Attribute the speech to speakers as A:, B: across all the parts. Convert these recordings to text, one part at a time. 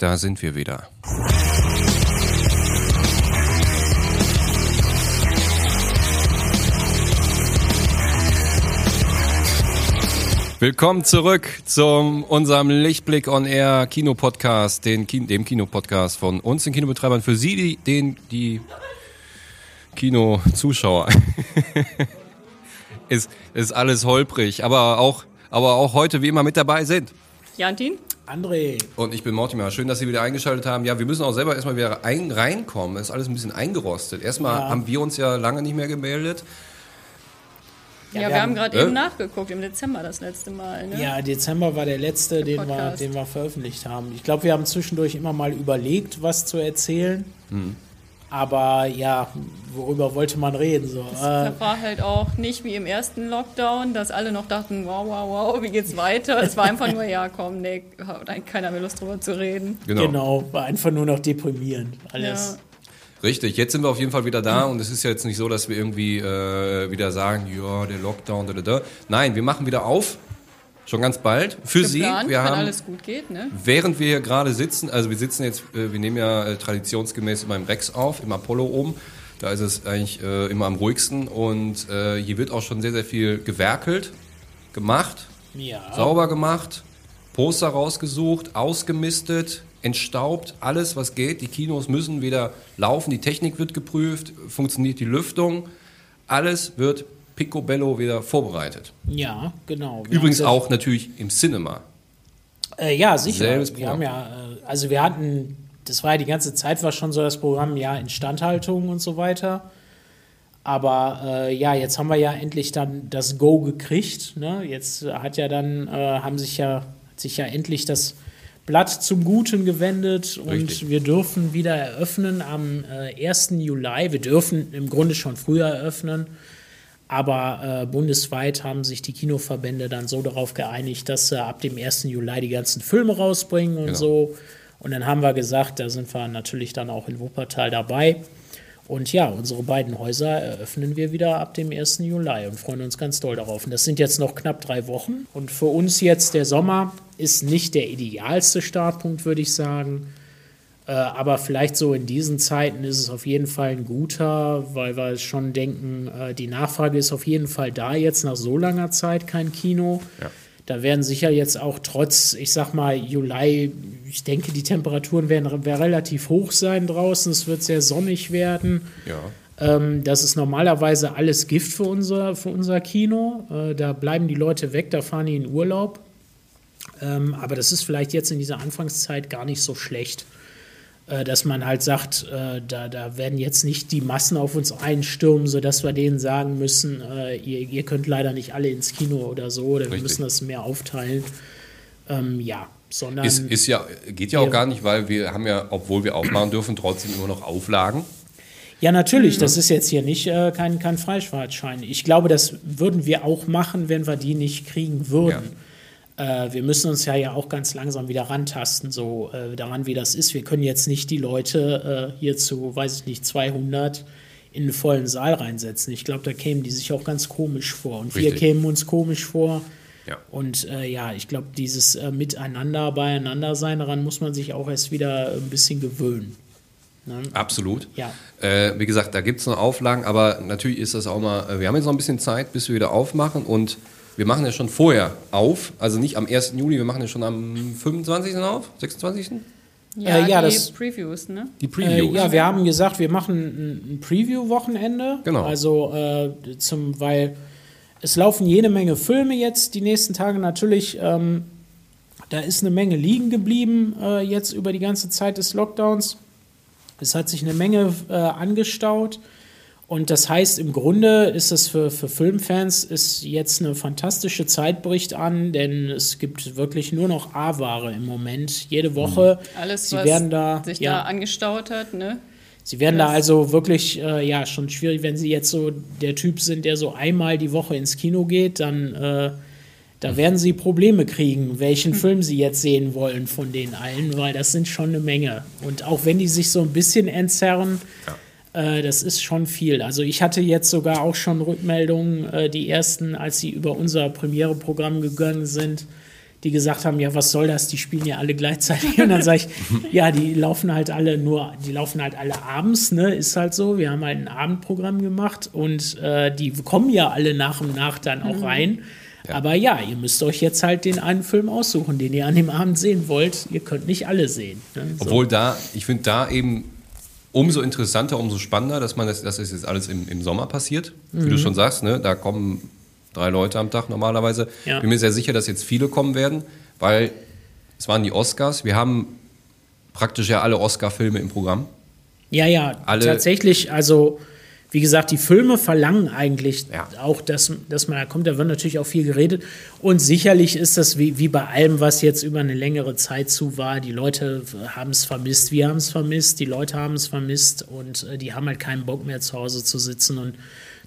A: da sind wir wieder. Willkommen zurück zum unserem Lichtblick on Air Kino Podcast, den Kin dem Kino Podcast von uns, den Kinobetreibern, für Sie, die, den, die Kinozuschauer. ist, ist alles holprig, aber auch, aber auch heute wie immer mit dabei sind.
B: Jantin?
C: André.
A: Und ich bin Mortimer. Schön, dass Sie wieder eingeschaltet haben. Ja, wir müssen auch selber erstmal wieder ein, reinkommen. ist alles ein bisschen eingerostet. Erstmal
C: Ja.
A: haben wir uns ja lange nicht mehr gemeldet.
B: Ja,
C: wir
B: wir, haben
C: haben-
B: gerade
A: Äh?
B: eben nachgeguckt, im Dezember das letzte Mal. Ne?
C: Ja, Dezember war der letzte, den wir, den wir veröffentlicht haben. Ich glaube, wir haben zwischendurch immer mal überlegt, was zu erzählen.
A: Hm.
C: Aber ja, worüber wollte man reden? So, äh,
B: Da war halt auch nicht wie im ersten Lockdown, dass alle noch dachten, wow, wow, wow, wie geht's weiter? Es war einfach nur, ja, komm, nee, hat keiner mehr Lust drüber zu reden.
A: Genau.
C: genau. war einfach nur noch deprimierend. Alles.
B: Ja.
A: Richtig, jetzt sind wir auf jeden Fall wieder da und es ist ja jetzt nicht so, dass wir irgendwie äh, wieder sagen, ja, der Lockdown, da, da, da. Nein, wir machen wieder auf, schon ganz bald, für Sie.
B: Geplant,
A: Wir
B: wenn
A: haben,
B: alles gut geht, ne?
A: während wir hier gerade sitzen, also wir sitzen jetzt, äh, wir nehmen ja äh, traditionsgemäß immer im Rex auf, im Apollo oben. Da ist es eigentlich äh, immer am ruhigsten und äh, hier wird auch schon sehr, sehr viel gewerkelt, gemacht,
C: Ja.
A: sauber gemacht, Poster rausgesucht, ausgemistet, entstaubt, alles was geht. Die Kinos müssen wieder laufen, die Technik wird geprüft, funktioniert die Lüftung, alles wird picobello wieder vorbereitet.
C: Ja, genau. Wir
A: Übrigens auch natürlich im Cinema.
C: Äh, ja, sicher.
A: Selbes
C: wir haben ja, äh, also wir hatten, das war ja die ganze Zeit war schon so das Programm, ja, Instandhaltung und so weiter. Aber äh, ja, jetzt haben wir ja endlich dann das Go gekriegt. Ne? Jetzt hat ja dann, äh, haben sich ja, hat sich ja endlich das Blatt zum Guten gewendet und
A: Richtig.
C: wir dürfen wieder eröffnen am äh, 1. Juli. Wir dürfen im Grunde schon früher eröffnen. Aber äh, bundesweit haben sich die Kinoverbände dann so darauf geeinigt, dass sie ab dem 1. Juli die ganzen Filme rausbringen und
A: Genau.
C: so. Und dann haben wir gesagt, da sind wir natürlich dann auch in Wuppertal dabei. Und ja, unsere beiden Häuser eröffnen wir wieder ab dem 1. Juli und freuen uns ganz doll darauf. Und das sind jetzt noch knapp drei Wochen. Und für uns jetzt der Sommer ist nicht der idealste Startpunkt, würde ich sagen. Äh, aber vielleicht so in diesen Zeiten ist es auf jeden Fall ein guter, weil wir schon denken, äh, die Nachfrage ist auf jeden Fall da jetzt nach so langer Zeit kein Kino.
A: Ja.
C: Da werden sicher jetzt auch trotz, ich sag mal, Juli, ich denke, die Temperaturen werden werden relativ hoch sein draußen. Es wird sehr sonnig werden.
A: Ja.
C: Ähm, das ist normalerweise alles Gift für unser, für unser Kino. Äh, da bleiben die Leute weg, da fahren die in Urlaub. Ähm, aber das ist vielleicht jetzt in dieser Anfangszeit gar nicht so schlecht, dass man halt sagt, äh, da, da werden jetzt nicht die Massen auf uns einstürmen, sodass wir denen sagen müssen, äh, ihr, ihr könnt leider nicht alle ins Kino oder so, oder wir
A: Richtig.
C: müssen das mehr aufteilen. Ähm, ja, sondern.
A: Ist, ist ja, geht ja auch
C: wir-
A: gar nicht, weil wir haben ja, obwohl wir aufmachen dürfen, trotzdem immer noch Auflagen.
C: Ja, natürlich, das ist jetzt hier nicht äh, kein, kein Freifahrtschein. Ich glaube, das würden wir auch machen, wenn wir die nicht kriegen würden. Äh, wir müssen uns ja, ja auch ganz langsam wieder rantasten, so äh, daran, wie das ist. Wir können jetzt nicht die Leute äh, hier zu, weiß ich nicht, 200 in einen vollen Saal reinsetzen. Ich glaube, da kämen die sich auch ganz komisch vor. Und wir
A: Richtig.
C: kämen uns komisch vor.
A: Ja.
C: Und äh, ja, ich glaube, dieses äh, Miteinander, beieinander sein, daran muss man sich auch erst wieder ein bisschen gewöhnen. Ne?
A: Absolut.
C: Ja.
A: Äh, wie gesagt, da gibt es noch Auflagen, aber natürlich ist das auch mal, äh, wir haben jetzt noch ein bisschen Zeit, bis wir wieder aufmachen und wir machen ja schon vorher auf, also nicht am 1. Juli, wir machen ja schon am 25. auf, 26.
B: Ja,
C: Äh, ja,
B: die
C: das-
B: Previews, ne?
A: Die
C: Äh,
A: Previews.
C: ja, wir haben gesagt, wir machen ein, ein Preview-Wochenende.
A: Genau.
C: Also äh, zum, weil es laufen jede Menge Filme jetzt die nächsten Tage natürlich. Ähm, da ist eine Menge liegen geblieben äh, jetzt über die ganze Zeit des Lockdowns. Es hat sich eine Menge äh, angestaut. Und das heißt, im Grunde ist es für, für Filmfans ist jetzt eine fantastische Zeit bricht an, denn es gibt wirklich nur noch A-Ware im Moment. Jede Woche.
B: Alles,
C: Sie
B: was
C: werden da,
B: sich
C: ja.
B: da angestaut hat, ne?
C: Sie werden da
B: Das-
C: also wirklich, äh, ja, schon schwierig, wenn Sie jetzt so der Typ sind, der so einmal die Woche ins Kino geht, dann äh, da werden Sie Probleme kriegen, welchen Film Sie jetzt sehen wollen von den allen, weil das sind schon eine Menge. Und auch wenn die sich so ein bisschen entzerren, äh, das ist schon viel. Also ich hatte jetzt sogar auch schon Rückmeldungen, äh, die ersten, als sie über unser Premiere-Programm gegangen sind, die gesagt haben, ja, was soll das? Die spielen ja alle gleichzeitig. Und dann sage ich, ja, die laufen halt alle nur, die laufen halt alle abends, ne? Ist halt so. Wir haben halt ein Abendprogramm gemacht und äh, die kommen ja alle nach und nach dann auch rein. Ja. Aber ja, ihr müsst euch jetzt halt den einen Film aussuchen, den ihr an dem Abend sehen wollt. Ihr könnt nicht alle sehen.
A: Ne? So. Obwohl da, ich finde da eben umso interessanter, umso spannender, dass man das, das ist jetzt alles im, im Sommer passiert. Mhm. Wie du schon sagst, ne? da kommen drei Leute am Tag normalerweise. Ja. Bin mir sehr sicher, dass jetzt viele kommen werden, weil es waren die Oscars. Wir haben praktisch ja alle Oscar-Filme im Programm.
C: Ja, ja, alle tatsächlich. Also, wie gesagt, die Filme verlangen eigentlich ja. auch, dass, dass man da kommt. Da wird natürlich auch viel geredet. Und sicherlich ist das wie, wie bei allem, was jetzt über eine längere Zeit zu war. Die Leute haben es vermisst, wir haben es vermisst, die Leute haben es vermisst und äh, die haben halt keinen Bock mehr zu Hause zu sitzen und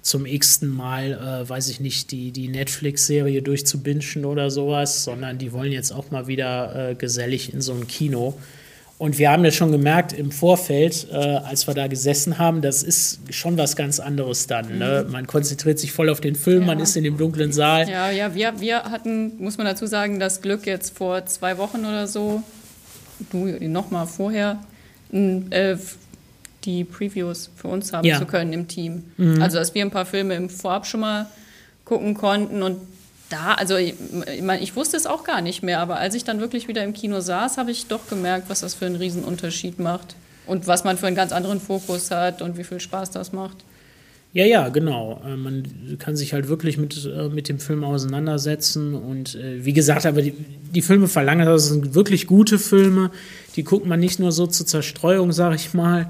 C: zum x-ten Mal, äh, weiß ich nicht, die, die Netflix-Serie durchzubinschen oder sowas, sondern die wollen jetzt auch mal wieder äh, gesellig in so ein Kino. Und wir haben ja schon gemerkt im Vorfeld, äh, als wir da gesessen haben, das ist schon was ganz anderes dann. Ne? Mhm. Man konzentriert sich voll auf den Film, ja. man ist in dem dunklen Saal.
B: Ja, ja, wir, wir hatten, muss man dazu sagen, das Glück jetzt vor zwei Wochen oder so, du noch mal vorher, äh, die Previews für uns haben ja. zu können im Team. Mhm. Also, dass wir ein paar Filme im Vorab schon mal gucken konnten und da, also ich, ich wusste es auch gar nicht mehr, aber als ich dann wirklich wieder im Kino saß, habe ich doch gemerkt, was das für einen Riesenunterschied macht und was man für einen ganz anderen Fokus hat und wie viel Spaß das macht.
C: Ja, ja, genau. Äh, man kann sich halt wirklich mit, äh, mit dem Film auseinandersetzen. Und äh, wie gesagt, aber die, die Filme verlangen, das sind wirklich gute Filme. Die guckt man nicht nur so zur Zerstreuung, sag ich mal,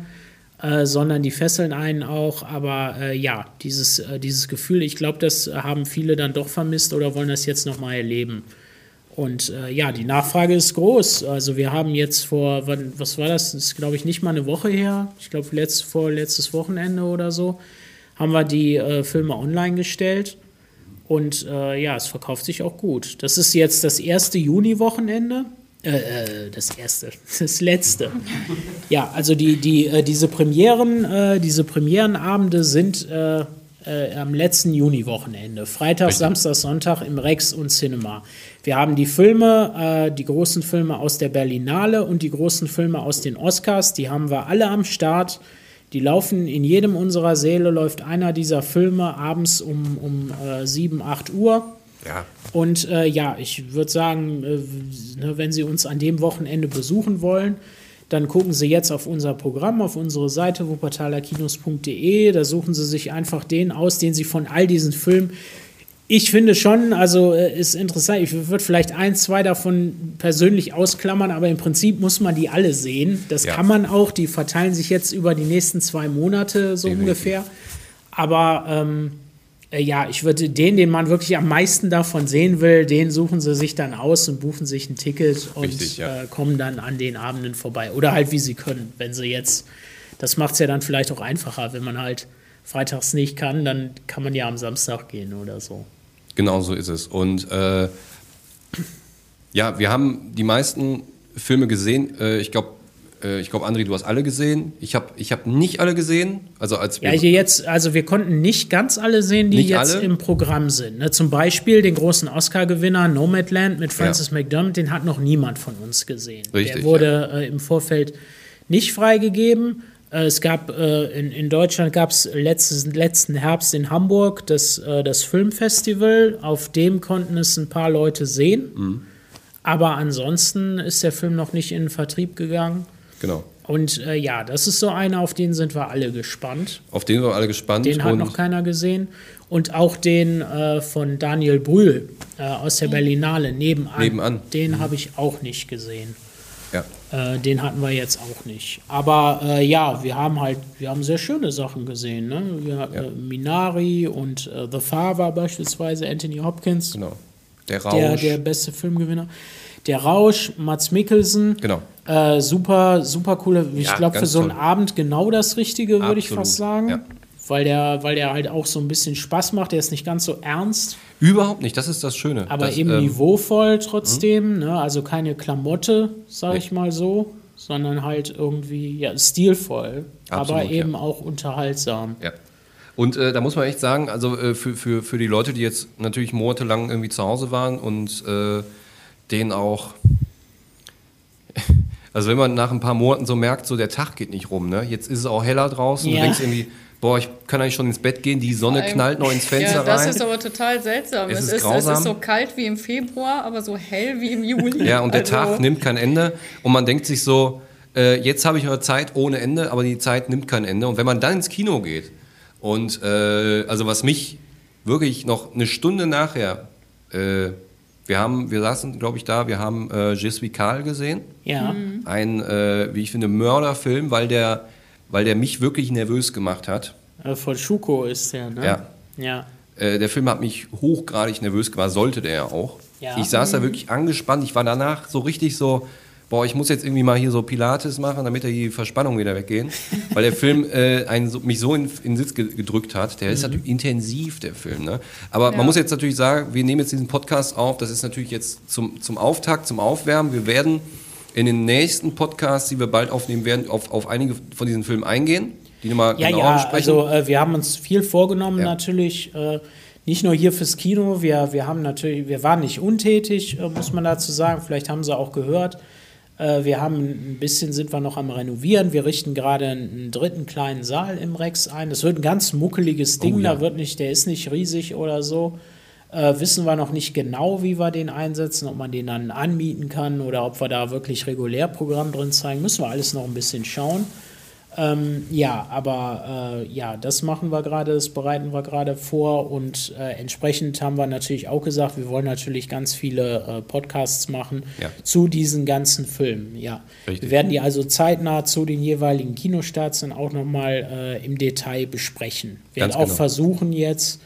C: äh, sondern die fesseln einen auch. Aber äh, ja, dieses, äh, dieses Gefühl, ich glaube, das haben viele dann doch vermisst oder wollen das jetzt nochmal erleben. Und äh, ja, die Nachfrage ist groß. Also wir haben jetzt vor, wann, was war das? Das ist, glaube ich, nicht mal eine Woche her. Ich glaube, letzt, vor letztes Wochenende oder so haben wir die äh, Filme online gestellt. Und ja, es verkauft sich auch gut. Das ist jetzt das erste Juni-Wochenende. Äh, äh, das erste, das letzte. Ja, also die, die, äh, diese Premieren, äh, diese Premierenabende sind äh, äh, am letzten Juni-Wochenende. Freitag, Richtig. Samstag, Sonntag im Rex und Cinema. Wir haben die Filme, die großen Filme aus der Berlinale und die großen Filme aus den Oscars, die haben wir alle am Start. Die laufen in jedem unserer Säle, läuft einer dieser Filme abends um, um äh, 7, 8 Uhr. Ja. Und äh, ja, ich würde sagen, äh, ne, wenn Sie uns an dem Wochenende besuchen wollen, dann gucken Sie jetzt auf unser Programm, auf unsere Seite wuppertalerkinos.de. Da suchen Sie sich einfach den aus, den Sie von all diesen Filmen. Ich finde schon, also äh, ist interessant. Ich würde vielleicht ein, zwei davon persönlich ausklammern, aber im Prinzip muss man die alle sehen. Das ja. kann man auch. Die verteilen sich jetzt über die nächsten zwei Monate so Definitiv. ungefähr. Aber ähm, äh, ja, ich würde den, den man wirklich am meisten davon sehen will, den suchen sie sich dann aus und buchen sich ein Ticket und Richtig, ja. äh, kommen dann an den Abenden vorbei. Oder halt wie sie können. Wenn sie jetzt, das macht es ja dann vielleicht auch einfacher, wenn man halt freitags nicht kann, dann kann man ja am Samstag gehen oder so.
A: Genau so ist es. Und äh, ja, wir haben die meisten Filme gesehen. Äh, ich glaube, ich glaube, André, du hast alle gesehen. Ich habe ich hab nicht alle gesehen. Also als
C: ja, hier jetzt, also wir konnten nicht ganz alle sehen, die jetzt alle? im Programm sind. Ne, zum Beispiel den großen Oscar-Gewinner Nomadland mit Francis ja. McDermott, den hat noch niemand von uns gesehen. Richtig, Der wurde ja. äh, im Vorfeld nicht freigegeben. Äh, es gab äh, in, in Deutschland gab es letzten Herbst in Hamburg das, äh, das Filmfestival. Auf dem konnten es ein paar Leute sehen. Mhm. Aber ansonsten ist der Film noch nicht in den Vertrieb gegangen.
A: Genau.
C: Und äh, ja, das ist so einer, auf den sind wir alle gespannt.
A: Auf den sind wir alle gespannt.
C: Den hat noch keiner gesehen. Und auch den äh, von Daniel Brühl äh, aus der Berlinale nebenan. Nebenan. Den mhm. habe ich auch nicht gesehen. Ja. Äh, den hatten wir jetzt auch nicht. Aber äh, ja, wir haben halt, wir haben sehr schöne Sachen gesehen. Ne? Wir, ja. Äh, Minari und The Father beispielsweise, Anthony Hopkins.
A: Genau. Der
C: Rausch. Der, der beste Filmgewinner. Der Rausch, Mats Mikkelsen.
A: Genau.
C: Äh, super, super coole. Ich ja, glaube, für so einen toll. Abend genau das Richtige, würde ich fast sagen. Ja. Weil der, weil der halt auch so ein bisschen Spaß macht. Der ist nicht ganz so ernst.
A: Überhaupt nicht, das ist das Schöne.
C: Aber
A: das,
C: eben ähm, niveauvoll trotzdem. Ne? Also keine Klamotte, sage ich mal so, sondern halt irgendwie ja, stilvoll, Absolut, aber eben ja. auch unterhaltsam.
A: Ja. Und äh, da muss man echt sagen, also äh, für, für, für die Leute, die jetzt natürlich monatelang irgendwie zu Hause waren und äh, den auch. Also wenn man nach ein paar Monaten so merkt, so der Tag geht nicht rum, ne? Jetzt ist es auch heller draußen,
C: Ja.
A: du denkst irgendwie, boah, ich kann eigentlich schon ins Bett gehen, die Sonne knallt noch ins Fenster
B: ja, das
A: rein.
B: ist aber total seltsam.
A: Es
B: Es,
A: ist
B: es ist so kalt wie im Februar, aber so hell wie im Juli.
A: Ja, und der
B: Also,
A: Tag nimmt kein Ende und man denkt sich so, äh, jetzt habe ich aber Zeit ohne Ende, aber die Zeit nimmt kein Ende. Und wenn man dann ins Kino geht und äh, also was mich wirklich noch eine Stunde nachher, äh, wir haben, wir saßen, glaube ich, da, wir haben äh, Je suis Karl gesehen,
C: Ja.
B: Mhm.
A: ein, äh, wie ich finde, Mörderfilm, weil der, weil der mich wirklich nervös gemacht hat.
C: Äh, Von Schuko ist der, ne?
A: Ja.
C: Ja.
A: Äh, der Film hat mich hochgradig nervös gemacht, sollte der ja auch.
C: Ja.
A: Ich saß da wirklich angespannt. Ich war danach so richtig so, boah, ich muss jetzt irgendwie mal hier so Pilates machen, damit da die Verspannungen wieder weggehen. Weil der Film äh, einen so, mich so in, in den Sitz ge gedrückt hat. Der ist natürlich intensiv, der Film. Ne? Aber
B: Ja.
A: man muss jetzt natürlich sagen, wir nehmen jetzt diesen Podcast auf. Das ist natürlich jetzt zum, zum Auftakt, zum Aufwärmen. Wir werden in den nächsten Podcasts, die wir bald aufnehmen werden, auf, auf einige von diesen Filmen eingehen. Die nochmal
C: Ja,
A: genauer
C: ja,
A: besprechen.
C: also äh, wir haben uns viel vorgenommen
A: Ja.
C: natürlich, äh, nicht nur hier fürs Kino, wir, wir haben natürlich, wir waren nicht untätig, äh, muss man dazu sagen, vielleicht haben sie auch gehört. Äh, wir haben ein bisschen, sind wir noch am Renovieren, wir richten gerade einen, einen dritten kleinen Saal im Rex ein. Das wird ein ganz muckeliges Ding,
A: Oh, ja.
C: da wird nicht, der ist nicht riesig oder so. Äh, wissen wir noch nicht genau, wie wir den einsetzen, ob man den dann anmieten kann oder ob wir da wirklich regulär Programm drin zeigen. Müssen wir alles noch ein bisschen schauen. Ähm, ja, aber äh, ja, das machen wir gerade, das bereiten wir gerade vor und äh, entsprechend haben wir natürlich auch gesagt, wir wollen natürlich ganz viele äh, Podcasts machen
A: Ja.
C: zu diesen ganzen Filmen. Ja,
A: Richtig.
C: wir werden die also zeitnah zu den jeweiligen Kinostarts dann auch nochmal äh, im Detail besprechen. Wir werden
A: Ganz
C: auch
A: genau.
C: versuchen jetzt,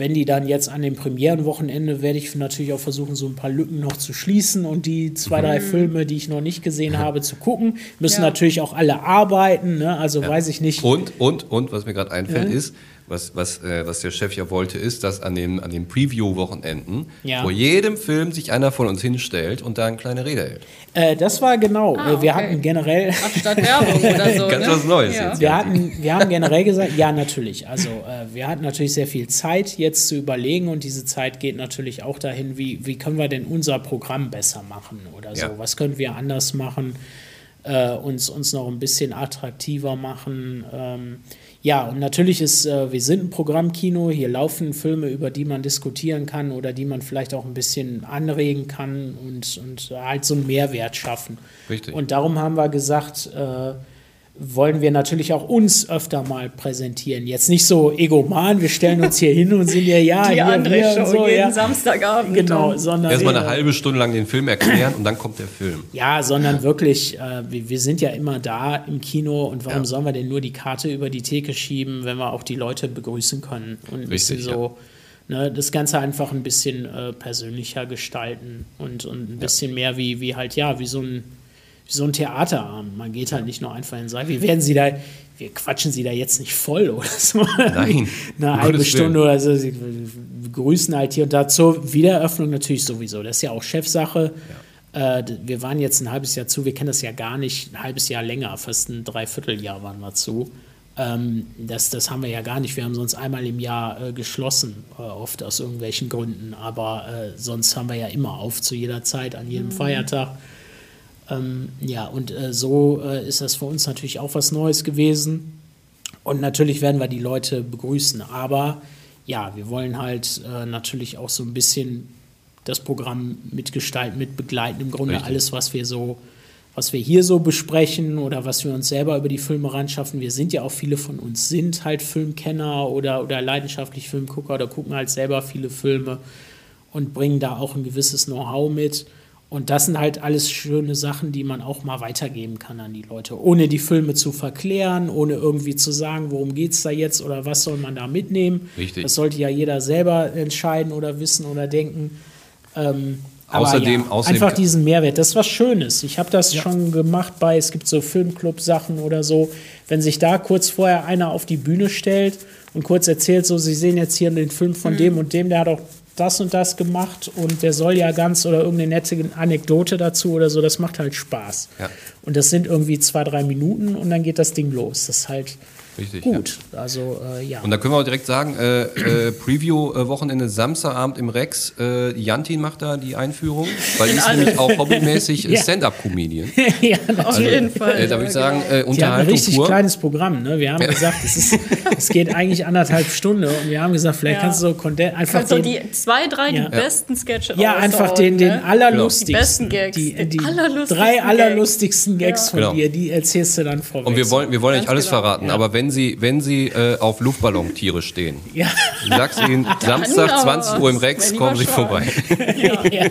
C: wenn die dann jetzt an dem Premierenwochenende, werde ich natürlich auch versuchen, so ein paar Lücken noch zu schließen und die zwei, drei Filme, die ich noch nicht gesehen habe, zu gucken. Müssen
B: Ja.
C: natürlich auch alle arbeiten, ne? also weiß ich nicht.
A: Und, und, und, was mir gerade einfällt, ist, was, was, äh, was der Chef ja wollte, ist, dass an den, an den Preview-Wochenenden
C: Ja.
A: vor jedem Film sich einer von uns hinstellt und da eine kleine Rede hält.
C: Äh, das war genau,
B: Ah,
C: äh, wir
B: okay.
C: hatten generell...
B: Ach, statt Werbung oder so.
A: Ganz
B: ne?
A: was Neues
B: ja.
A: jetzt.
C: Wir, hatten, wir haben generell gesagt, ja, natürlich. Also, äh, wir hatten natürlich sehr viel Zeit, jetzt zu überlegen, und diese Zeit geht natürlich auch dahin, wie, wie können wir denn unser Programm besser machen oder so?
A: Ja.
C: Was können wir anders machen, äh, uns, uns noch ein bisschen attraktiver machen? Ähm, ja, und natürlich ist, äh, wir sind ein Programmkino, hier laufen Filme, über die man diskutieren kann oder die man vielleicht auch ein bisschen anregen kann und, und halt so einen Mehrwert schaffen.
A: Richtig.
C: Und darum haben wir gesagt, äh, wollen wir natürlich auch uns öfter mal präsentieren. Jetzt nicht so egoman, wir stellen uns hier hin und sind ja, ja,
B: Die
C: hier,
B: andere
C: wir
B: Show
C: und so,
B: jeden
C: ja.
B: Samstagabend.
C: Genau,
B: dann.
C: sondern
A: Erstmal eine halbe Stunde lang den Film erklären und dann kommt der Film.
C: ja, sondern wirklich, äh, wir, wir sind ja immer da im Kino und warum
A: Ja.
C: sollen wir denn nur die Karte über die Theke schieben, wenn wir auch die Leute begrüßen können und ein bisschen
A: Richtig,
C: so ne, das Ganze einfach ein bisschen äh, persönlicher gestalten und, und ein bisschen mehr wie, wie halt, ja, wie so ein so ein Theaterabend. Man geht halt nicht nur einfach in den Saal. Wir werden sie da, wir quatschen sie da jetzt nicht voll oder so.
A: Nein,
C: Eine halbe
A: Gottes
C: Stunde
A: Willen.
C: oder so. Sie begrüßen halt hier und da zur Wiedereröffnung natürlich sowieso. Das ist ja auch Chefsache. Äh, d- wir waren jetzt ein halbes Jahr zu, wir kennen das ja gar nicht, ein halbes Jahr länger, fast ein Dreivierteljahr waren wir zu. Ähm, das, das haben wir ja gar nicht. Wir haben sonst einmal im Jahr äh, geschlossen, äh, oft aus irgendwelchen Gründen. Aber äh, sonst haben wir ja immer auf zu jeder Zeit, an jedem Feiertag. Ähm, ja, und äh, so äh, ist das für uns natürlich auch was Neues gewesen. Und natürlich werden wir die Leute begrüßen. Aber ja, wir wollen halt äh, natürlich auch so ein bisschen das Programm mitgestalten, mitbegleiten. Im Grunde
A: Richtig.
C: alles, was wir so, was wir hier so besprechen oder was wir uns selber über die Filme ranschaffen. Wir sind ja auch viele von uns sind halt Filmkenner oder, oder leidenschaftlich Filmgucker oder gucken halt selber viele Filme und bringen da auch ein gewisses Know-how mit. Und das sind halt alles schöne Sachen, die man auch mal weitergeben kann an die Leute, ohne die Filme zu verklären, ohne irgendwie zu sagen, worum geht es da jetzt oder was soll man da mitnehmen.
A: Richtig.
C: Das sollte ja jeder selber entscheiden oder wissen oder denken. Ähm, aber
A: Außerdem-
C: ja,
A: außerdem-
C: einfach diesen Mehrwert, das ist was Schönes. Ich habe das schon gemacht bei, es gibt so Filmclub-Sachen oder so, wenn sich da kurz vorher einer auf die Bühne stellt und kurz erzählt, so, Sie sehen jetzt hier den Film von dem und dem, der hat auch das und das gemacht und der soll ja ganz oder irgendeine nette Anekdote dazu oder so, das macht halt Spaß.
A: Ja.
C: Und das sind irgendwie zwei, drei Minuten und dann geht das Ding los. Das ist halt,
A: Richtig,
C: gut. Ja. Also äh, ja.
A: Und da können wir auch direkt sagen, äh, äh, Preview-Wochenende Samstagabend im Rex. Äh, Jantin macht da die Einführung, weil die ist nämlich auch hobbymäßig ja. Stand-up-Comedian.
B: ja, auf also, jeden Fall.
A: Äh, da würde ich sagen,
C: äh, Unterhaltung
A: die haben
C: ein richtig pur. kleines Programm. Ne? Wir haben gesagt, es, ist, es geht eigentlich anderthalb Stunden und wir haben gesagt, vielleicht kannst du so einfach
B: kannst den, die zwei, drei die besten Sketche
C: Ja, einfach den, den ne? allerlustigsten. Die besten Gags. Die, die allerlustigsten drei allerlustigsten Gags von genau. dir, die erzählst du dann vor.
A: Und wir wollen, wir wollen nicht alles genau. verraten, aber wenn Sie, wenn Sie äh, auf Luftballontiere stehen, ja. sagst Ihnen, Samstag 20 Uhr im Rex, kommen Sie vorbei.
B: Ja. ja.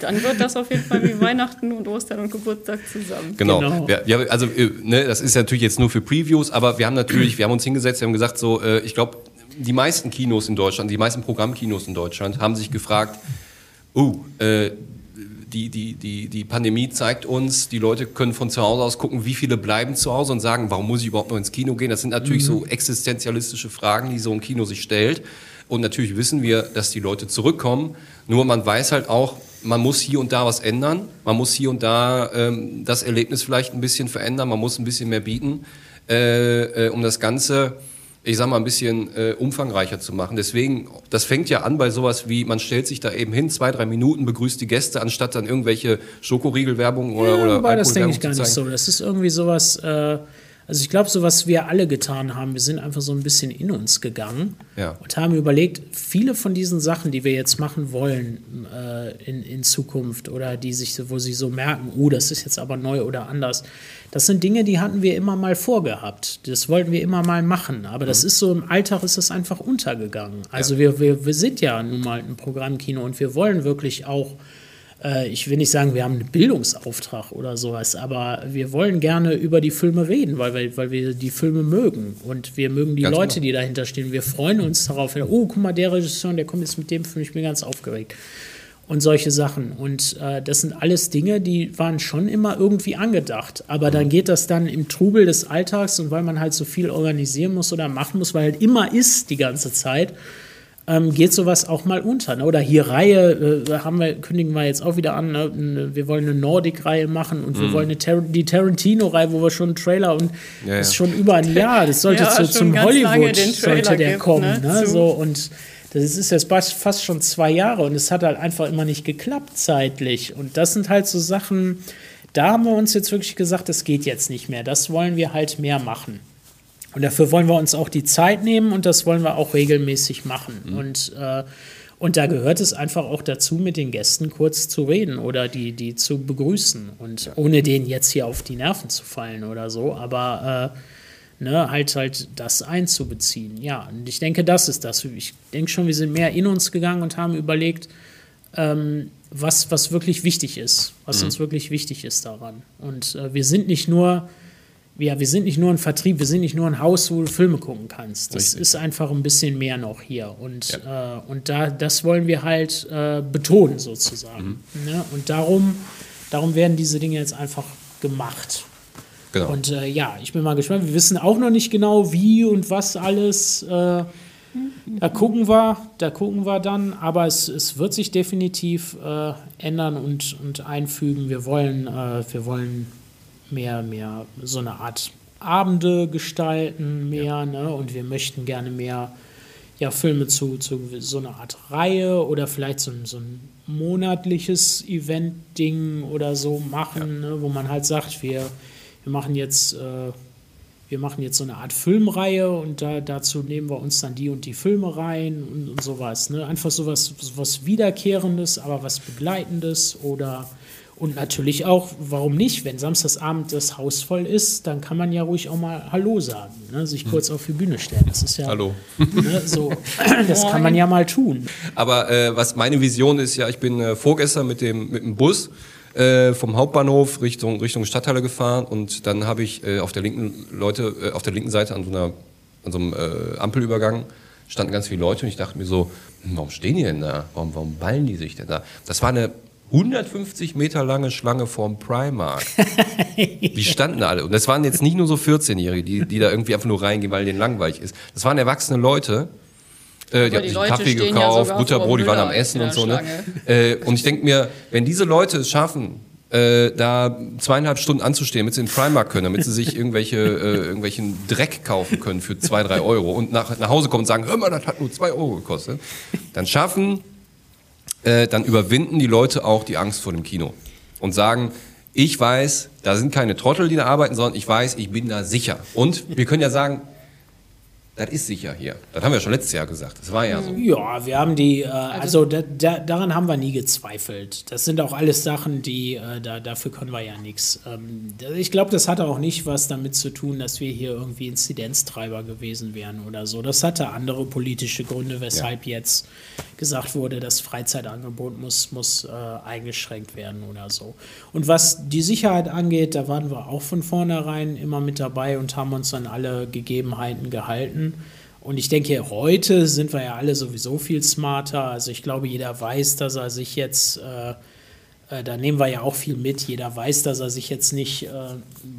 B: Dann wird das auf jeden Fall wie Weihnachten und Ostern und Geburtstag zusammen.
A: Genau. genau. Wir, wir, also, äh, ne, das ist natürlich jetzt nur für Previews, aber wir haben natürlich, wir haben uns hingesetzt, wir haben gesagt, so, äh, ich glaube, die meisten Kinos in Deutschland, die meisten Programmkinos in Deutschland haben sich gefragt, oh, äh, die, die, die, die Pandemie zeigt uns, die Leute können von zu Hause aus gucken, wie viele bleiben zu Hause und sagen, warum muss ich überhaupt noch ins Kino gehen? Das sind natürlich mhm. so existenzialistische Fragen, die so ein Kino sich stellt. Und natürlich wissen wir, dass die Leute zurückkommen. Nur man weiß halt auch, man muss hier und da was ändern. Man muss hier und da ähm, das Erlebnis vielleicht ein bisschen verändern. Man muss ein bisschen mehr bieten, äh, äh, um das Ganze ich sag mal, ein bisschen äh, umfangreicher zu machen. Deswegen, das fängt ja an bei sowas wie, man stellt sich da eben hin, zwei, drei Minuten, begrüßt die Gäste, anstatt dann irgendwelche Schokoriegelwerbung oder, ja, oder
C: Wobei, das denke ich gar nicht so. Das ist irgendwie sowas, äh, also ich glaube, so was wir alle getan haben, wir sind einfach so ein bisschen in uns gegangen ja. und haben überlegt, viele von diesen Sachen, die wir jetzt machen wollen äh, in, in Zukunft oder die sich, wo sie so merken, oh, das ist jetzt aber neu oder anders, das sind Dinge, die hatten wir immer mal vorgehabt. Das wollten wir immer mal machen. Aber mhm. das ist so, im Alltag ist es einfach untergegangen. Also ja. wir, wir, wir sind ja nun mal ein Programmkino und wir wollen wirklich auch äh, ich will nicht sagen, wir haben einen Bildungsauftrag oder sowas, aber wir wollen gerne über die Filme reden, weil wir, weil wir die Filme mögen und wir mögen die ganz Leute, genau. die dahinter stehen. Wir freuen uns darauf. Oh, guck mal, der Regisseur, der kommt jetzt mit dem Film, ich bin ganz aufgeregt. Und solche Sachen. Und äh, das sind alles Dinge, die waren schon immer irgendwie angedacht. Aber dann geht das dann im Trubel des Alltags und weil man halt so viel organisieren muss oder machen muss, weil halt immer ist die ganze Zeit, ähm, geht sowas auch mal unter. Ne? Oder hier Reihe, äh, haben wir, kündigen wir jetzt auch wieder an, ne? wir wollen eine Nordic-Reihe machen und mm. wir mhm. wollen Tar die Tarantino-Reihe, wo wir schon einen Trailer und ja, das ist schon über ein Jahr, das sollte ja, zu, zum Hollywood sollte der gibt, kommen. Ne? ne? So, und das ist jetzt fast schon zwei Jahre und es hat halt einfach immer nicht geklappt zeitlich. Und das sind halt so Sachen, da haben wir uns jetzt wirklich gesagt, das geht jetzt nicht mehr. Das wollen wir halt mehr machen. Und dafür wollen wir uns auch die Zeit nehmen und das wollen wir auch regelmäßig machen. Mhm. Und, äh, und da gehört es einfach auch dazu, mit den Gästen kurz zu reden oder die, die zu begrüßen. Und ohne denen jetzt hier auf die Nerven zu fallen oder so, aber äh, ne, halt halt das einzubeziehen. Ja, und ich denke, das ist das. Ich denke schon, wir sind mehr in uns gegangen und haben überlegt, ähm, was, was wirklich wichtig ist, was mhm. uns wirklich wichtig ist daran. Und äh, wir sind nicht nur ja, wir sind nicht nur ein Vertrieb, wir sind nicht nur ein Haus, wo du Filme gucken kannst. Das Richtig. ist einfach ein bisschen mehr noch hier. Und, ja. äh, und da, das wollen wir halt äh, betonen, sozusagen. Mhm. Ne? Und darum, darum werden diese Dinge jetzt einfach gemacht. Genau. Und äh, ja, ich bin mal gespannt. Wir wissen auch noch nicht genau, wie und was alles. Äh, da gucken wir, da gucken wir dann, aber es, es wird sich definitiv äh, ändern und, und einfügen. Wir wollen, äh, wir wollen mehr, mehr so eine Art Abende gestalten, mehr, ja. ne? Und wir möchten gerne mehr ja, Filme zu, zu so einer Art Reihe oder vielleicht so ein, so ein monatliches Event-Ding oder so machen, ja. ne? wo man halt sagt, wir, wir machen jetzt. Äh, wir machen jetzt so eine Art Filmreihe und da, dazu nehmen wir uns dann die und die Filme rein und, und sowas. Ne? Einfach sowas was Wiederkehrendes, aber was Begleitendes oder und natürlich auch, warum nicht, wenn Samstagsabend das Haus voll ist, dann kann man ja ruhig auch mal Hallo sagen, ne? sich hm. kurz auf die Bühne stellen. Das ist ja
A: Hallo.
C: Ne, so, das kann man ja mal tun.
A: Aber äh, was meine Vision ist, ja, ich bin äh, vorgestern mit dem, mit dem Bus äh, vom Hauptbahnhof Richtung, Richtung Stadthalle gefahren und dann habe ich äh, auf der linken Leute, äh, auf der linken Seite an so, einer, an so einem äh, Ampelübergang standen ganz viele Leute und ich dachte mir so, warum stehen die denn da? Warum, warum ballen die sich denn da? Das war eine 150 Meter lange Schlange vorm Primark. Die standen alle. Und das waren jetzt nicht nur so 14-Jährige, die, die da irgendwie einfach nur reingehen, weil denen langweilig ist. Das waren erwachsene Leute. Äh, die haben sich Kaffee gekauft, ja Butterbrot, die waren am Essen und so. Ne? Äh, und ich denke mir, wenn diese Leute es schaffen, äh, da zweieinhalb Stunden anzustehen, damit sie in Primark können, damit sie sich irgendwelche, äh, irgendwelchen Dreck kaufen können für zwei, drei Euro und nach, nach Hause kommen und sagen, hör mal, das hat nur zwei Euro gekostet. Dann schaffen, äh, dann überwinden die Leute auch die Angst vor dem Kino und sagen, ich weiß, da sind keine Trottel, die da arbeiten, sondern ich weiß, ich bin da sicher. Und wir können ja sagen, das ist sicher hier. Das haben wir schon letztes Jahr gesagt. Das war ja so.
C: Ja, wir haben die, äh, also da, da, daran haben wir nie gezweifelt. Das sind auch alles Sachen, die, äh, da, dafür können wir ja nichts. Ähm, ich glaube, das hatte auch nicht was damit zu tun, dass wir hier irgendwie Inzidenztreiber gewesen wären oder so. Das hatte andere politische Gründe, weshalb ja. jetzt gesagt wurde, das Freizeitangebot muss, muss äh, eingeschränkt werden oder so. Und was die Sicherheit angeht, da waren wir auch von vornherein immer mit dabei und haben uns an alle Gegebenheiten gehalten. Und ich denke, heute sind wir ja alle sowieso viel smarter. Also ich glaube, jeder weiß, dass er sich jetzt, äh, äh, da nehmen wir ja auch viel mit, jeder weiß, dass er sich jetzt nicht, äh,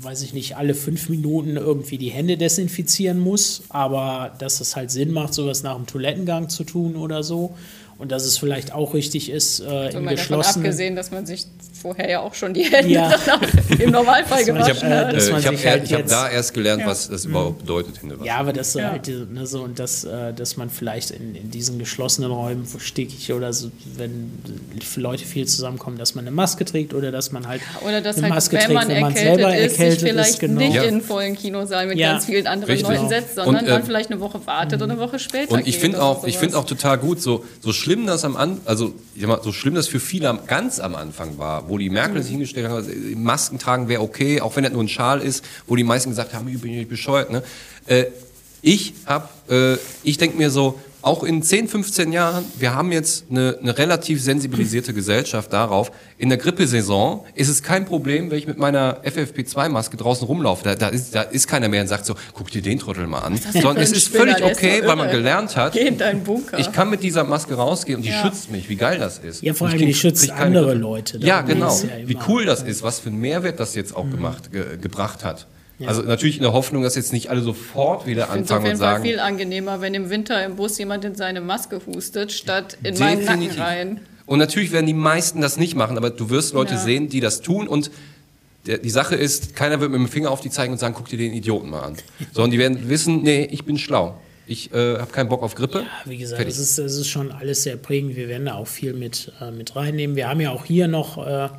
C: weiß ich nicht, alle fünf Minuten irgendwie die Hände desinfizieren muss, aber dass es halt Sinn macht, sowas nach dem Toilettengang zu tun oder so. Und dass es vielleicht auch richtig ist, äh, also
B: im geschlossenen... Davon abgesehen, dass man sich vorher ja auch schon die Hände ja. im Normalfall gewaschen
A: hat. Äh, ich habe halt hab da erst gelernt, ja. was das überhaupt bedeutet,
C: Händewaschen. Ja, aber das ja. halt ne, so und das, äh, dass man vielleicht in, in diesen geschlossenen Räumen, wo stickig oder so, wenn Leute viel zusammenkommen, dass man eine Maske trägt oder dass man halt
B: oder dass eine halt, Maske wenn trägt, man wenn man selber ist, erkältet sich vielleicht ist. Genau. nicht in vollen Kinosaal mit ganz vielen anderen Richtig. Leuten setzt, sondern und, äh, dann vielleicht eine Woche wartet und eine Woche später.
A: Und ich finde auch, ich finde auch total gut, so, so schlimm das am Anfang, also mal, so schlimm das für viele ganz am Anfang war, wo die Merkel mhm. sich hingestellt gestellt haben, Masken tragen wäre okay, auch wenn das nur ein Schal ist, wo die meisten gesagt haben, ich bin nicht bescheuert. Ne? Äh, ich hab, äh, ich denke mir so, auch in 10, 15 Jahren, wir haben jetzt eine, eine relativ sensibilisierte Gesellschaft darauf. In der Grippesaison ist es kein Problem, wenn ich mit meiner FFP2-Maske draußen rumlaufe. Da, da, ist, da ist keiner mehr und sagt so, guck dir den Trottel mal an. Sondern es ist völlig okay, weil man gelernt hat,
B: Geh in deinen Bunker.
A: ich kann mit dieser Maske rausgehen und die ja. schützt mich. Wie geil das ist.
C: Ja, vor allem, die schützt andere Leute.
A: Ja, genau. Ja Wie cool das ist, was für einen Mehrwert das jetzt auch mhm. gemacht, ge, gebracht hat. Ja. Also natürlich in der Hoffnung, dass jetzt nicht alle sofort wieder anfangen und sagen. Es ist auf jeden Fall
B: viel angenehmer, wenn im Winter im Bus jemand in seine Maske hustet, statt in Definitiv. meinen Nacken rein.
A: Und natürlich werden die meisten das nicht machen, aber du wirst Leute ja. sehen, die das tun und der, die Sache ist, keiner wird mit dem Finger auf die zeigen und sagen, guck dir den Idioten mal an. Sondern die werden wissen, nee, ich bin schlau. Ich äh, habe keinen Bock auf Grippe. Ja,
C: wie gesagt, es ist, ist schon alles sehr prägend. Wir werden da auch viel mit, äh, mit reinnehmen. Wir haben ja auch hier noch äh,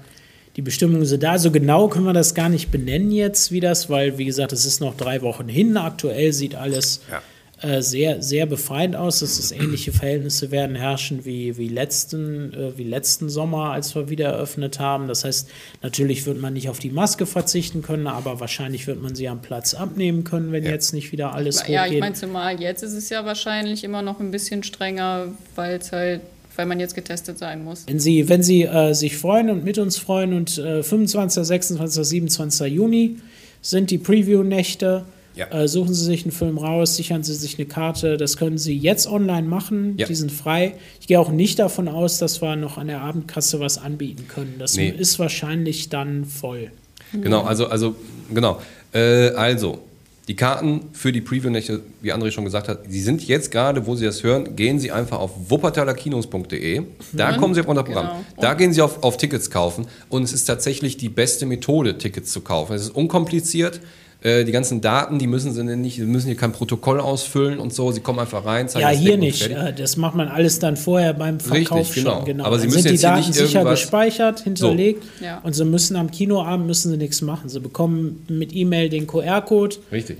C: die Bestimmungen sind da. So genau können wir das gar nicht benennen jetzt, wie das, weil, wie gesagt, es ist noch drei Wochen hin. Aktuell sieht alles ja. äh, sehr, sehr befreiend aus. Dass es ähnliche Verhältnisse werden herrschen wie, wie, letzten, äh, wie letzten Sommer, als wir wieder eröffnet haben. Das heißt, natürlich wird man nicht auf die Maske verzichten können, aber wahrscheinlich wird man sie am Platz abnehmen können, wenn ja. jetzt nicht wieder alles hochgeht. Ja,
B: ich meine, zumal jetzt ist es ja wahrscheinlich immer noch ein bisschen strenger, weil es halt weil man jetzt getestet sein muss.
C: Wenn Sie, wenn Sie äh, sich freuen und mit uns freuen und äh, 25., 26., 27. Juni sind die Preview-Nächte. Ja. Äh, suchen Sie sich einen Film raus, sichern Sie sich eine Karte. Das können Sie jetzt online machen. Ja. Die sind frei. Ich gehe auch nicht davon aus, dass wir noch an der Abendkasse was anbieten können. Das nee. ist wahrscheinlich dann voll.
A: Genau, also, also genau. Äh, also, die Karten für die Preview-Nächte, wie André schon gesagt hat, die sind jetzt gerade, wo Sie das hören, gehen Sie einfach auf wuppertalerkinos.de. Da mhm. kommen Sie auf unser Programm. Genau. Da gehen Sie auf, auf Tickets kaufen. Und es ist tatsächlich die beste Methode, Tickets zu kaufen. Es ist unkompliziert. Äh, die ganzen Daten, die müssen sie nicht, sie müssen hier kein Protokoll ausfüllen und so. Sie kommen einfach rein.
C: Ja, hier nicht. Äh, das macht man alles dann vorher beim Verkauf
A: Richtig, genau.
C: schon. Genau.
A: Aber sie müssen sind
C: die Daten sicher gespeichert, hinterlegt so. ja. und sie müssen am Kinoabend müssen sie nichts machen. Sie bekommen mit E-Mail den QR-Code,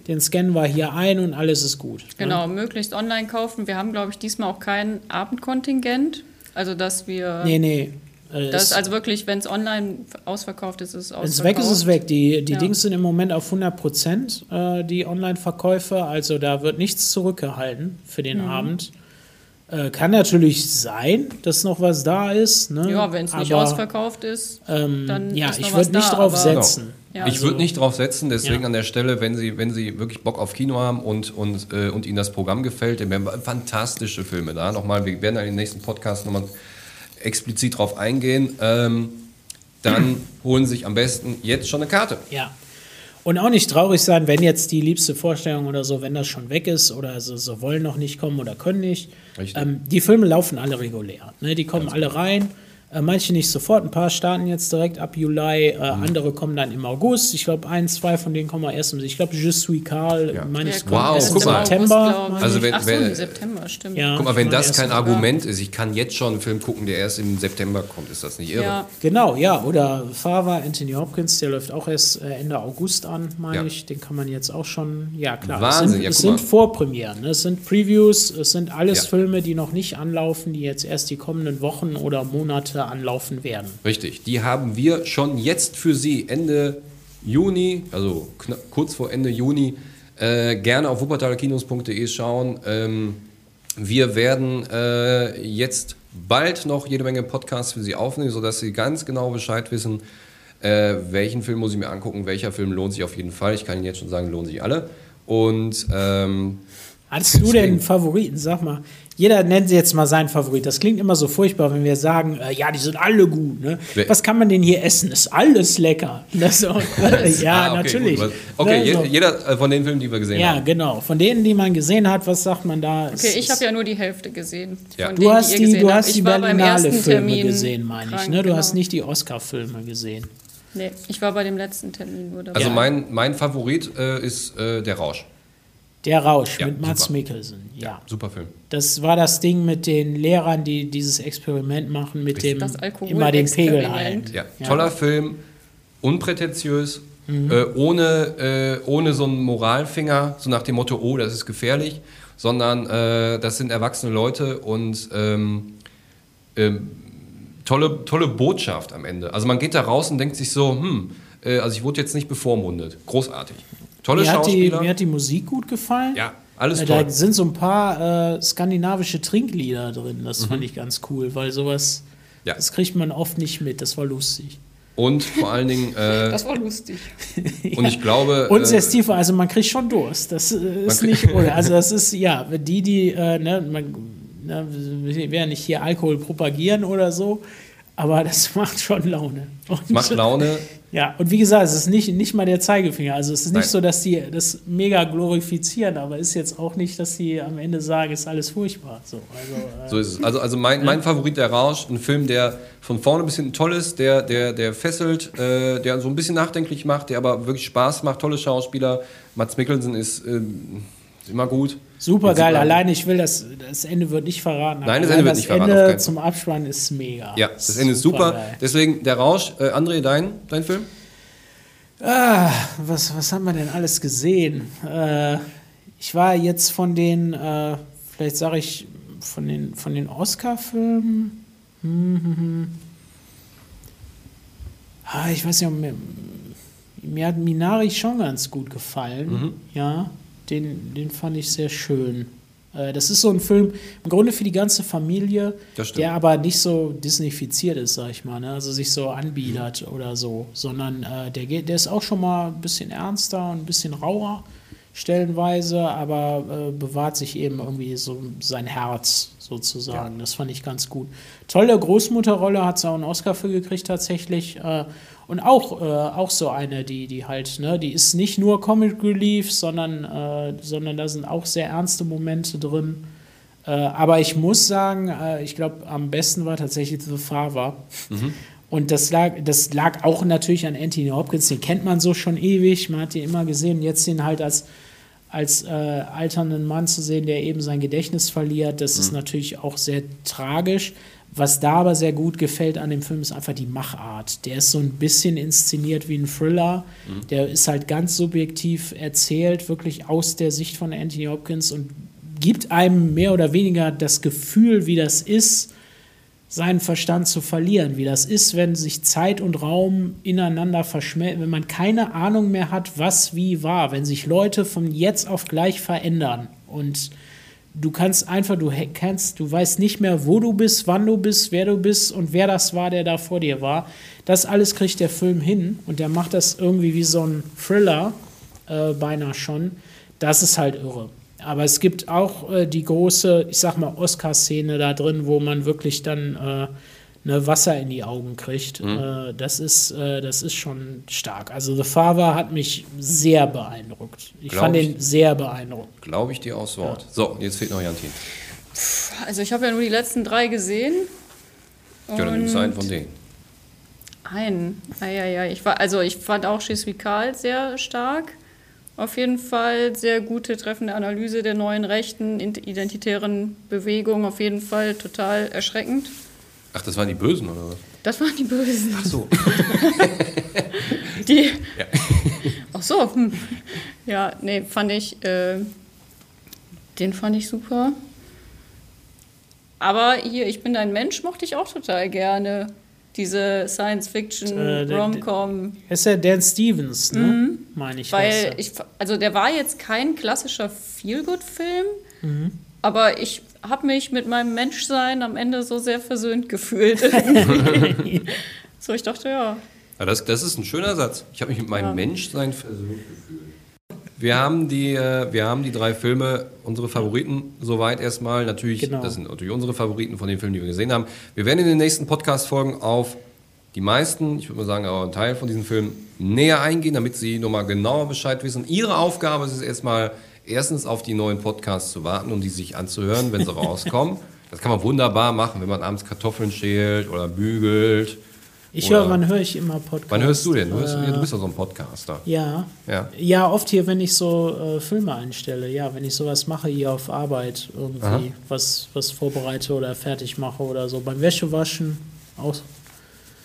C: den scannen wir hier ein und alles ist gut.
B: Ne? Genau, ja? möglichst online kaufen. Wir haben, glaube ich, diesmal auch kein Abendkontingent. Also, dass wir.
C: Nee, nee.
B: Äh, das ist also wirklich, wenn es online ausverkauft ist, ist es ausverkauft.
C: Wenn es weg ist, ist es weg. Die, die ja. Dings sind im Moment auf 100 Prozent, äh, die Online-Verkäufe. Also da wird nichts zurückgehalten für den mhm. Abend. Äh, kann natürlich sein, dass noch was da ist. Ne?
B: Ja, wenn es nicht ausverkauft ist,
C: ähm, dann ja, ist noch ich würde nicht da, drauf setzen.
A: Ja. Ich würde nicht drauf setzen, deswegen ja. an der Stelle, wenn Sie, wenn Sie wirklich Bock auf Kino haben und, und, äh, und Ihnen das Programm gefällt, dann werden fantastische Filme da. Nochmal, wir werden in den nächsten Podcast nochmal explizit darauf eingehen, ähm, dann holen Sie sich am besten jetzt schon eine Karte.
C: Ja. Und auch nicht traurig sein, wenn jetzt die liebste Vorstellung oder so, wenn das schon weg ist oder so, so wollen noch nicht kommen oder können nicht. Ähm, die Filme laufen alle regulär. Ne? Die kommen Ganz alle rein. Äh, manche nicht sofort, ein paar starten jetzt direkt ab Juli, äh, mhm. andere kommen dann im August. Ich glaube, ein, zwei von denen kommen wir erst im Ich glaube, Je suis Karl, ja. meine ich,
A: ja, wow,
C: guck
A: mal.
C: September.
A: August, also wenn, Ach so, wenn, September, stimmt. Ja, guck mal, wenn das kein Argument ist, ich kann jetzt schon einen Film gucken, der erst im September kommt, ist das nicht irre?
C: Ja. Genau, ja. Oder Fava, Anthony Hopkins, der läuft auch erst äh, Ende August an, meine ich. Den kann man jetzt auch schon, ja klar.
A: Wahnsinn,
C: es sind,
A: ja,
C: es sind Vorpremieren, ne? es sind Previews, es sind alles Filme, die noch nicht anlaufen, die jetzt erst die kommenden Wochen oder Monate anlaufen werden werden.
A: Richtig, die haben wir schon jetzt für Sie Ende Juni, also kurz vor Ende Juni, äh, gerne auf wuppertalerkinos.de schauen. Ähm, wir werden äh, jetzt bald noch jede Menge Podcasts für Sie aufnehmen, sodass Sie ganz genau Bescheid wissen, äh, welchen Film muss ich mir angucken, welcher Film lohnt sich auf jeden Fall. Ich kann Ihnen jetzt schon sagen, lohnen sich alle. Und ähm,
C: Hattest du denn einen Favoriten? Sag mal. Jeder nennt jetzt mal seinen Favorit. Das klingt immer so furchtbar, wenn wir sagen, äh, ja, die sind alle gut. Ne? Was kann man denn hier essen? Ist alles lecker. Das ja, ah, okay, natürlich.
A: Gut. Okay, ne, so. jeder äh, von den Filmen, die wir gesehen
C: ja,
A: haben.
C: Ja, genau. Von denen, die man gesehen hat, was sagt man da?
B: Okay, ich habe ja nur die Hälfte gesehen.
C: Ja. du hast die, die du hast die Berlinale Filme gesehen, meine ich. Ne? Du genau. hast nicht die Oscar-Filme gesehen.
B: Nee, ich war bei dem letzten Termin nur
A: dabei. Also mein, mein Favorit äh, ist äh, Der Rausch.
C: Der Rausch ja, mit Mats Mikkelsen, ja. ja.
A: Super Film.
C: Das war das Ding mit den Lehrern, die dieses Experiment machen, mit Richtig. dem immer den Pegel ein.
A: Ja. ja. Toller Film, unprätentiös, mhm. äh, ohne, äh, ohne so einen Moralfinger, so nach dem Motto, oh, das ist gefährlich, sondern äh, das sind erwachsene Leute und ähm, ähm, tolle, tolle Botschaft am Ende. Also man geht da raus und denkt sich so, hm, äh, also ich wurde jetzt nicht bevormundet. Großartig. Tolle mir Schauspieler.
C: Hat die, mir hat die Musik gut gefallen.
A: Ja, alles äh, toll.
C: Da sind so ein paar äh, skandinavische Trinklieder drin. Das mhm. fand ich ganz cool, weil sowas, ja. das kriegt man oft nicht mit. Das war lustig.
A: Und vor allen Dingen. Äh,
B: das war lustig.
A: Und ich glaube.
C: Und sehr äh, also man kriegt schon Durst. Das äh, ist nicht. also, das ist, ja, die, die, äh, ne, man, ne, wir werden nicht hier Alkohol propagieren oder so, aber das macht schon Laune.
A: Und, macht Laune.
C: Ja, und wie gesagt, es ist nicht, nicht mal der Zeigefinger. Also es ist nicht Nein. so, dass die das mega glorifizieren, aber es ist jetzt auch nicht, dass sie am Ende sagen, es ist alles furchtbar. So,
A: also, äh, so ist es. Also, also mein, mein Favorit, der Rausch, ein Film, der von vorne bis hinten toll ist, der, der, der fesselt, äh, der so ein bisschen nachdenklich macht, der aber wirklich Spaß macht, tolle Schauspieler. Mats Mikkelsen ist, äh, ist immer gut.
C: Super geil, allein ich will, das, das Ende wird nicht verraten.
A: Nein, das Ende wird nicht verraten.
C: Das Ende zum Abspann ist mega.
A: Ja, das Ende ist super. super. Deswegen der Rausch. Äh, André, dein, dein Film?
C: Ah, was, was haben wir denn alles gesehen? Äh, ich war jetzt von den, äh, vielleicht sage ich, von den, von den Oscar-Filmen. Hm, hm, hm. Ah, ich weiß nicht, mir, mir hat Minari schon ganz gut gefallen. Mhm. Ja den, den fand ich sehr schön. Äh, das ist so ein Film, im Grunde für die ganze Familie, der aber nicht so disneyfiziert ist, sag ich mal, ne? also sich so anbietet mhm. oder so, sondern äh, der, geht, der ist auch schon mal ein bisschen ernster und ein bisschen rauer stellenweise, aber äh, bewahrt sich eben irgendwie so sein Herz sozusagen. Ja. Das fand ich ganz gut. Tolle Großmutterrolle hat sie auch einen Oscar für gekriegt tatsächlich. Äh, und auch, äh, auch so eine, die, die halt, ne, die ist nicht nur Comic Relief, sondern, äh, sondern da sind auch sehr ernste Momente drin. Äh, aber ich muss sagen, äh, ich glaube, am besten war tatsächlich The Father. Mhm. Und das lag, das lag auch natürlich an Anthony Hopkins, den kennt man so schon ewig, man hat ihn immer gesehen, jetzt den halt als, als äh, alternden Mann zu sehen, der eben sein Gedächtnis verliert, das mhm. ist natürlich auch sehr tragisch. Was da aber sehr gut gefällt an dem Film ist einfach die Machart. Der ist so ein bisschen inszeniert wie ein Thriller. Mhm. Der ist halt ganz subjektiv erzählt, wirklich aus der Sicht von Anthony Hopkins und gibt einem mehr oder weniger das Gefühl, wie das ist, seinen Verstand zu verlieren, wie das ist, wenn sich Zeit und Raum ineinander verschmelzen, wenn man keine Ahnung mehr hat, was wie war, wenn sich Leute von jetzt auf gleich verändern und du kannst einfach, du kennst, du weißt nicht mehr, wo du bist, wann du bist, wer du bist und wer das war, der da vor dir war. Das alles kriegt der Film hin und der macht das irgendwie wie so ein Thriller, äh, beinahe schon. Das ist halt irre. Aber es gibt auch äh, die große, ich sag mal, Oscar-Szene da drin, wo man wirklich dann äh, ne, Wasser in die Augen kriegt. Mhm. Äh, das, ist, äh, das ist schon stark. Also The Father hat mich sehr beeindruckt. Ich Glaub fand ich, ihn sehr beeindruckend.
A: Glaube ich dir aufs Wort. Ja. So, jetzt fehlt noch Jantin.
B: Also ich habe ja nur die letzten drei gesehen.
A: Ja, dann nimmst du einen von denen.
B: Ein. Ah, ja, ja. Ich war, also ich fand auch Schisvikal sehr stark. Auf jeden Fall sehr gute treffende Analyse der neuen rechten identitären Bewegung. Auf jeden Fall total erschreckend.
A: Ach, das waren die Bösen oder was?
B: Das waren die Bösen.
A: Ach so.
B: die. Ja. Ach so. Hm. Ja, nee, fand ich. Äh, den fand ich super. Aber hier, ich bin ein Mensch, mochte ich auch total gerne diese Science-Fiction-Rom-Com.
C: Äh, ist ja Dan Stevens, ne? Mhm. Meine ich.
B: Weil ich, also der war jetzt kein klassischer Feelgood-Film, mhm. aber ich habe mich mit meinem Menschsein am Ende so sehr versöhnt gefühlt. so, ich dachte, ja.
A: ja das, das ist ein schöner Satz. Ich habe mich mit meinem ja. Menschsein versöhnt gefühlt. Wir haben die, äh, wir haben die drei Filme, unsere Favoriten, soweit erstmal. Natürlich, genau. das sind natürlich unsere Favoriten von den Filmen, die wir gesehen haben. Wir werden in den nächsten Podcast-Folgen auf die meisten, ich würde mal sagen, aber einen Teil von diesen Filmen näher eingehen, damit Sie nochmal genauer Bescheid wissen. Ihre Aufgabe ist es erstmal, erstens auf die neuen Podcasts zu warten und die sich anzuhören, wenn sie rauskommen. Das kann man wunderbar machen, wenn man abends Kartoffeln schält oder bügelt
C: ich höre, wann höre ich immer Podcasts?
A: Wann hörst du denn? Du, hörst, äh, du bist ja so ein Podcaster.
C: Ja. Ja, ja oft hier, wenn ich so äh, Filme einstelle, ja, wenn ich sowas mache hier auf Arbeit, irgendwie was, was vorbereite oder fertig mache oder so. Beim Wäschewaschen auch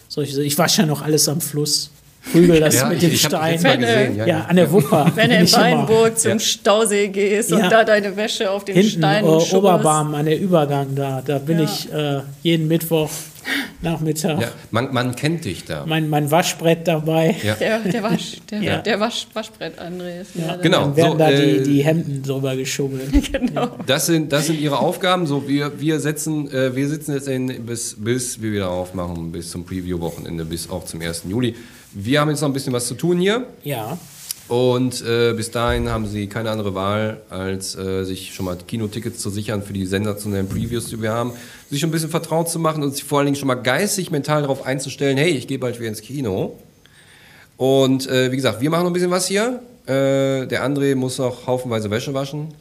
C: solche Ich wasche ja noch alles am Fluss. Prügel das ja, mit dem ich, Stein.
B: Ich gesehen,
C: ja, ja, an der Wupper.
B: Wenn du in Weinburg zum Stausee gehst und da deine Wäsche auf den
C: Hinten,
B: Steinen
C: uh, Oberbarm an der Übergang da, da bin ich äh, jeden Mittwoch Nachmittag.
A: Ja, man, man, kennt dich da.
C: Mein, mein Waschbrett dabei.
B: Ja. Der, der, Wasch, der, ja. der Wasch, Waschbrett, Andreas.
C: Ja. Genau. Dann werden so, da äh, die, die Hemden drüber geschummelt.
A: genau. Das sind, das sind ihre Aufgaben. So, wir, wir, setzen, äh, wir sitzen jetzt in, bis, bis wir wieder aufmachen, bis zum Preview-Wochenende, bis auch zum 1. Juli. Wir haben jetzt noch ein bisschen was zu tun hier.
C: Ja.
A: Und äh, bis dahin haben sie keine andere Wahl, als äh, sich schon mal Kinotickets zu sichern für die sensationellen Previews, die wir haben, sich schon ein bisschen vertraut zu machen und sich vor allen Dingen schon mal geistig, mental darauf einzustellen, hey, ich gehe bald wieder ins Kino. Und äh, wie gesagt, wir machen noch ein bisschen was hier. Äh, der André muss noch haufenweise Wäsche waschen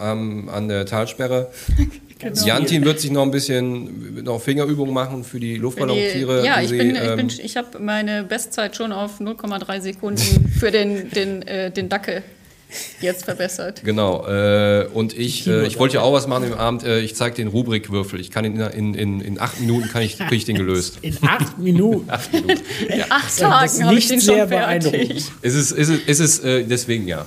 A: ähm, an der Talsperre. Genau. Jantin wird sich noch ein bisschen noch Fingerübungen machen für die Luftballontiere.
B: Ja, ich, sie, bin, ähm, ich, ich habe meine Bestzeit schon auf 0,3 Sekunden für den, den, äh, den Dackel jetzt verbessert.
A: Genau. Äh, und ich, äh, ich wollte ja auch was machen im Abend. Äh, ich zeige den Rubrikwürfel. Ich kann in, in, in, in acht Minuten kann ich, krieg ich den gelöst.
C: In acht Minuten?
A: acht Minuten.
B: In ja. acht Tagen habe ich den schon fertig.
A: Es ist, es ist, es ist äh, deswegen ja.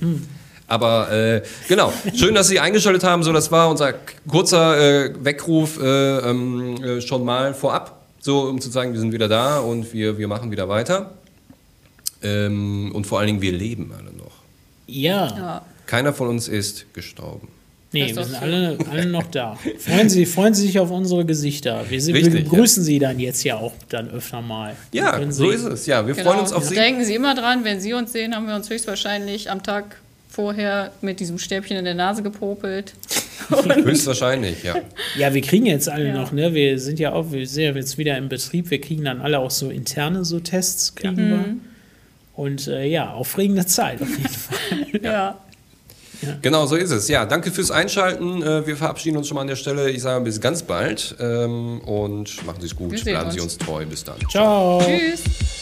A: Hm. Aber äh, genau, schön, dass Sie eingeschaltet haben. So, das war unser kurzer äh, Weckruf äh, ähm, äh, schon mal vorab, so um zu sagen, wir sind wieder da und wir, wir machen wieder weiter. Ähm, und vor allen Dingen, wir leben alle noch.
C: Ja. ja.
A: Keiner von uns ist gestorben.
C: Nee, wir sind alle, alle noch da. Freuen Sie, freuen Sie sich auf unsere Gesichter. Wir, sind, Richtig, wir begrüßen ja. Sie dann jetzt ja auch dann öfter mal.
A: Ja, so ist es. Ja, wir genau. freuen uns auf Sie.
B: Denken Sie immer dran, wenn Sie uns sehen, haben wir uns höchstwahrscheinlich am Tag vorher mit diesem Stäbchen in der Nase gepopelt.
A: Höchstwahrscheinlich, ja.
C: Ja, wir kriegen jetzt alle ja. noch, ne? Wir sind ja auch, wir sind ja jetzt wieder im Betrieb, wir kriegen dann alle auch so interne so Tests, kriegen ja. wir. Mhm. Und äh, ja, aufregende Zeit auf jeden Fall.
B: ja.
A: ja. Genau, so ist es. Ja, danke fürs Einschalten. Äh, wir verabschieden uns schon mal an der Stelle. Ich sage bis ganz bald ähm, und machen Sie es gut. Bleiben uns. Sie uns treu. Bis dann.
C: Ciao.
B: Tschüss.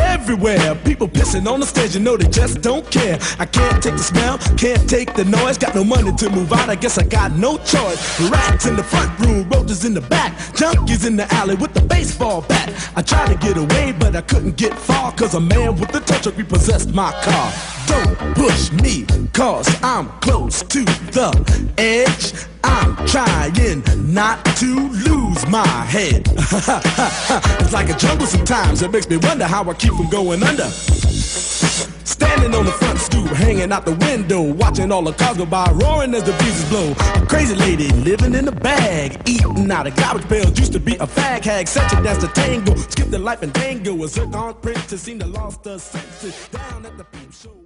D: everywhere. People pissing on the stage, you know they just don't care. I can't take the smell, can't take the noise. Got no money to move out, I guess I got no choice. Rats in the front room, roaches in the back, junkies in the alley with the baseball bat. I tried to get away, but I couldn't get far, cause a man with tow truck repossessed my car. Don't push me, cause I'm close to the edge. I'm trying not to lose my head. it's like a jungle sometimes. It makes me wonder how I keep from going under. Standing on the front stoop, hanging out the window, watching all the cars go by, roaring as the breezes blow. A crazy lady living in a bag, eating out of garbage pails. Used to be a fag hag, such a dance to tango. Skip the life and tango, a zircon princess seemed to lost her senses. Down at the peep show.